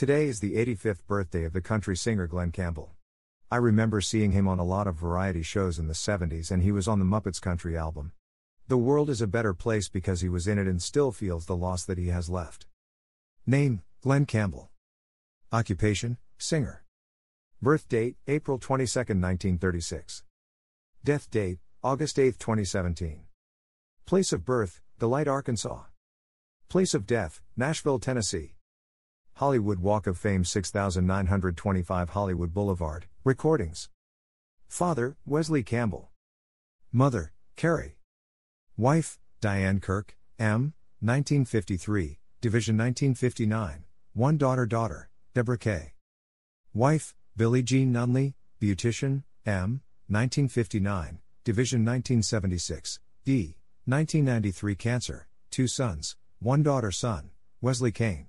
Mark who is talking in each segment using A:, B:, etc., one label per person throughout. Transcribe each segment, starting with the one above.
A: Today is the 85th birthday of the country singer Glen Campbell. I remember seeing him on a lot of variety shows in the 70s and he was on the Muppets Country album. The world is a better place because he was in it and still feels the loss that he has left. Name Glen Campbell. Occupation Singer. Birth date April 22, 1936. Death date August 8, 2017. Place of birth Delight, Arkansas. Place of death Nashville, Tennessee. Hollywood Walk of Fame 6925 Hollywood Boulevard, Recordings. Father, Wesley Campbell. Mother, Carrie. Wife, Diane Kirk, M., 1953, Division 1959. One daughter, daughter, Deborah K. Wife, Billie Jean Nunley, Beautician, M., 1959, Division 1976, D. 1993 Cancer, two sons, one daughter, son, Wesley Kane.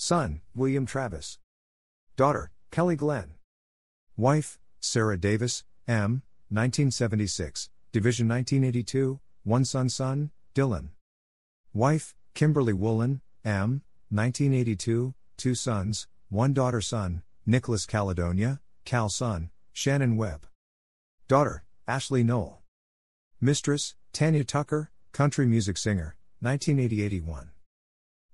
A: Son, William Travis. Daughter, Kelly Glenn. Wife, Sarah Davis, M., 1976, Division 1982, one son, son, Dylan. Wife, Kimberly Woolen, M., 1982, two sons, one daughter, son, Nicholas Caledonia, Cal son, Shannon Webb. Daughter, Ashley Knoll. Mistress, Tanya Tucker, country music singer, 1980 81.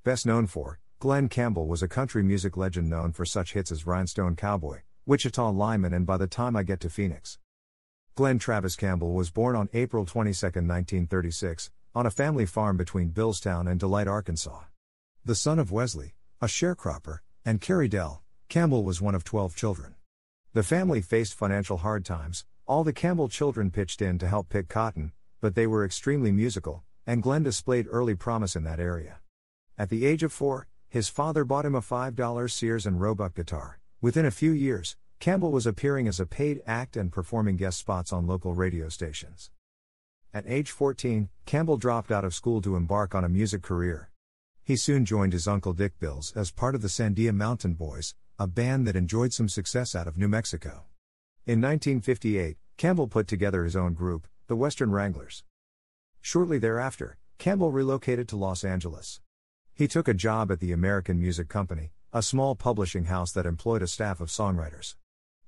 A: Best known for Glen Campbell was a country music legend known for such hits as Rhinestone Cowboy, Wichita Lineman, and By the Time I Get to Phoenix. Glenn Travis Campbell was born on April 22, 1936, on a family farm between Billstown and Delight, Arkansas. The son of Wesley, a sharecropper, and Carrie Dell, Campbell was one of 12 children. The family faced financial hard times, all the Campbell children pitched in to help pick cotton, but they were extremely musical, and Glenn displayed early promise in that area. At the age of four, his father bought him a $5 Sears and Roebuck guitar. Within a few years, Campbell was appearing as a paid act and performing guest spots on local radio stations. At age 14, Campbell dropped out of school to embark on a music career. He soon joined his uncle Dick Bills as part of the Sandia Mountain Boys, a band that enjoyed some success out of New Mexico. In 1958, Campbell put together his own group, the Western Wranglers. Shortly thereafter, Campbell relocated to Los Angeles. He took a job at the American Music Company, a small publishing house that employed a staff of songwriters.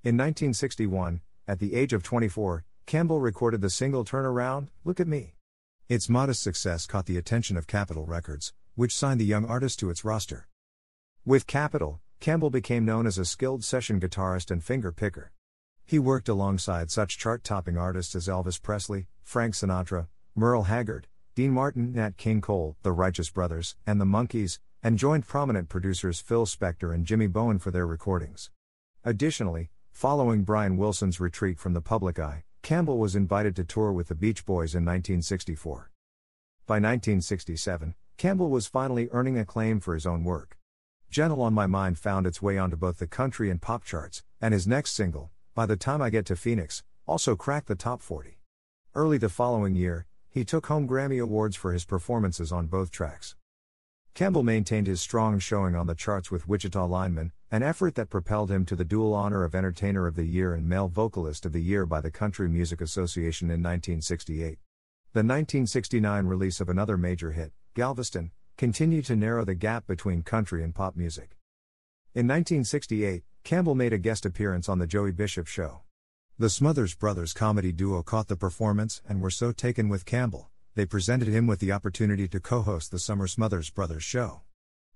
A: In 1961, at the age of 24, Campbell recorded the single Turnaround, Look at Me. Its modest success caught the attention of Capitol Records, which signed the young artist to its roster. With Capitol, Campbell became known as a skilled session guitarist and finger picker. He worked alongside such chart topping artists as Elvis Presley, Frank Sinatra, Merle Haggard, Dean Martin, Nat King Cole, the Righteous Brothers, and the Monkees, and joined prominent producers Phil Spector and Jimmy Bowen for their recordings. Additionally, following Brian Wilson's retreat from the public eye, Campbell was invited to tour with the Beach Boys in 1964. By 1967, Campbell was finally earning acclaim for his own work. Gentle on My Mind found its way onto both the country and pop charts, and his next single, By the Time I Get to Phoenix, also cracked the top 40. Early the following year, he took home Grammy Awards for his performances on both tracks. Campbell maintained his strong showing on the charts with Wichita Lineman, an effort that propelled him to the dual honor of Entertainer of the Year and Male Vocalist of the Year by the Country Music Association in 1968. The 1969 release of another major hit, Galveston, continued to narrow the gap between country and pop music. In 1968, Campbell made a guest appearance on The Joey Bishop Show. The Smothers Brothers comedy duo caught the performance and were so taken with Campbell, they presented him with the opportunity to co host the Summer Smothers Brothers show.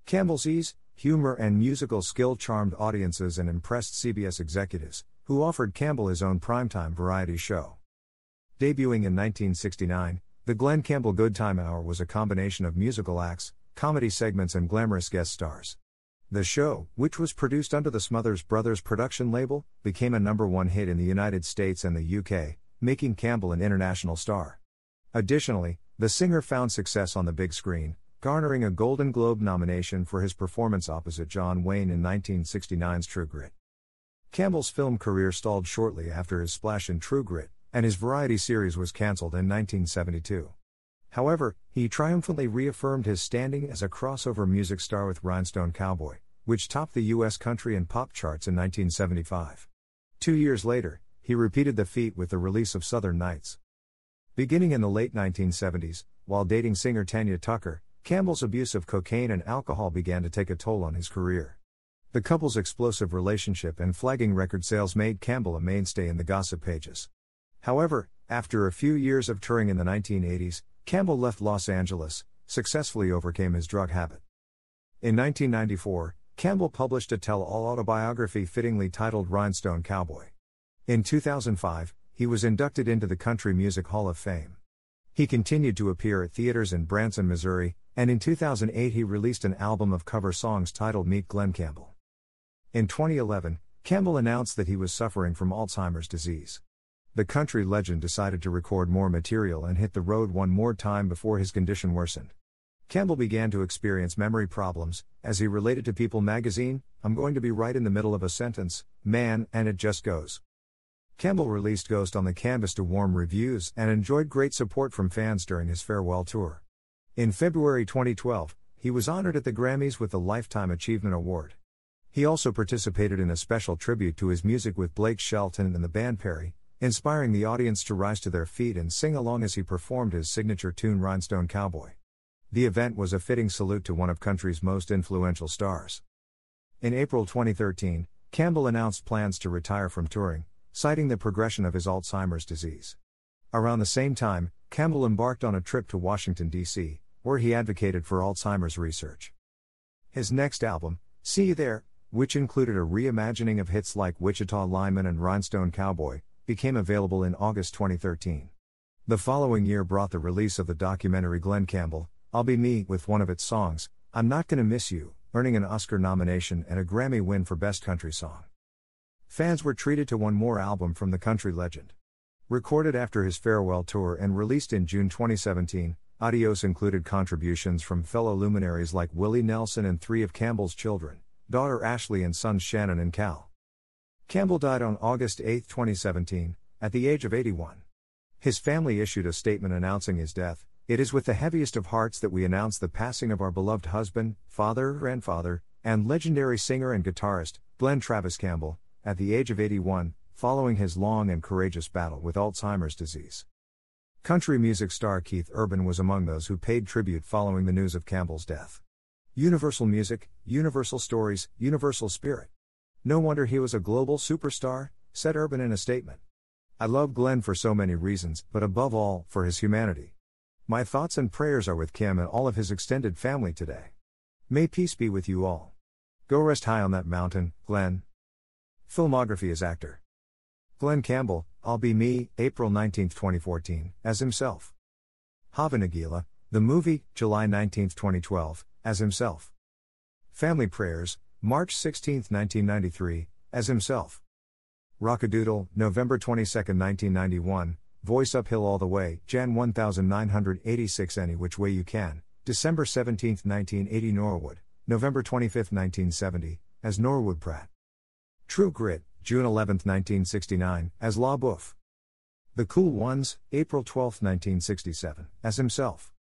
A: Campbell's ease, humor, and musical skill charmed audiences and impressed CBS executives, who offered Campbell his own primetime variety show. Debuting in 1969, the Glen Campbell Good Time Hour was a combination of musical acts, comedy segments, and glamorous guest stars. The show, which was produced under the Smothers Brothers production label, became a number one hit in the United States and the UK, making Campbell an international star. Additionally, the singer found success on the big screen, garnering a Golden Globe nomination for his performance opposite John Wayne in 1969's True Grit. Campbell's film career stalled shortly after his splash in True Grit, and his variety series was cancelled in 1972. However, he triumphantly reaffirmed his standing as a crossover music star with Rhinestone Cowboy, which topped the U.S. country and pop charts in 1975. Two years later, he repeated the feat with the release of Southern Nights. Beginning in the late 1970s, while dating singer Tanya Tucker, Campbell's abuse of cocaine and alcohol began to take a toll on his career. The couple's explosive relationship and flagging record sales made Campbell a mainstay in the gossip pages. However, after a few years of touring in the 1980s, Campbell left Los Angeles, successfully overcame his drug habit. In 1994, Campbell published a tell all autobiography fittingly titled Rhinestone Cowboy. In 2005, he was inducted into the Country Music Hall of Fame. He continued to appear at theaters in Branson, Missouri, and in 2008 he released an album of cover songs titled Meet Glen Campbell. In 2011, Campbell announced that he was suffering from Alzheimer's disease. The country legend decided to record more material and hit the road one more time before his condition worsened. Campbell began to experience memory problems, as he related to People magazine I'm going to be right in the middle of a sentence, man, and it just goes. Campbell released Ghost on the canvas to warm reviews and enjoyed great support from fans during his farewell tour. In February 2012, he was honored at the Grammys with the Lifetime Achievement Award. He also participated in a special tribute to his music with Blake Shelton and the band Perry, inspiring the audience to rise to their feet and sing along as he performed his signature tune Rhinestone Cowboy. The event was a fitting salute to one of country's most influential stars. In April 2013, Campbell announced plans to retire from touring, citing the progression of his Alzheimer's disease. Around the same time, Campbell embarked on a trip to Washington, D.C., where he advocated for Alzheimer's research. His next album, See You There, which included a reimagining of hits like Wichita Lineman and Rhinestone Cowboy, became available in August 2013. The following year brought the release of the documentary Glen Campbell, I'll Be Me, with one of its songs, I'm Not Gonna Miss You, earning an Oscar nomination and a Grammy win for Best Country Song. Fans were treated to one more album from the country legend. Recorded after his farewell tour and released in June 2017, Adios included contributions from fellow luminaries like Willie Nelson and three of Campbell's children, daughter Ashley and sons Shannon and Cal. Campbell died on August 8, 2017, at the age of 81. His family issued a statement announcing his death. It is with the heaviest of hearts that we announce the passing of our beloved husband, father, grandfather, and legendary singer and guitarist, Glenn Travis Campbell, at the age of 81, following his long and courageous battle with Alzheimer's disease. Country music star Keith Urban was among those who paid tribute following the news of Campbell's death. Universal music, universal stories, universal spirit. No wonder he was a global superstar, said Urban in a statement. I love Glenn for so many reasons, but above all, for his humanity. My thoughts and prayers are with Kim and all of his extended family today. May peace be with you all. Go rest high on that mountain, Glenn. Filmography as actor. Glen Campbell, I'll Be Me, April 19, 2014, as himself. Hava Nagila, The Movie, July 19, 2012, as himself. Family Prayers, March 16, 1993, as himself. Rockadoodle, November 22, 1991, Voice Uphill All the Way, Jan 1986 Any Which Way You Can, December 17, 1980 Norwood, November 25, 1970, as Norwood Pratt. True Grit, June 11, 1969, as La Boeuf. The Cool Ones, April 12, 1967, as himself.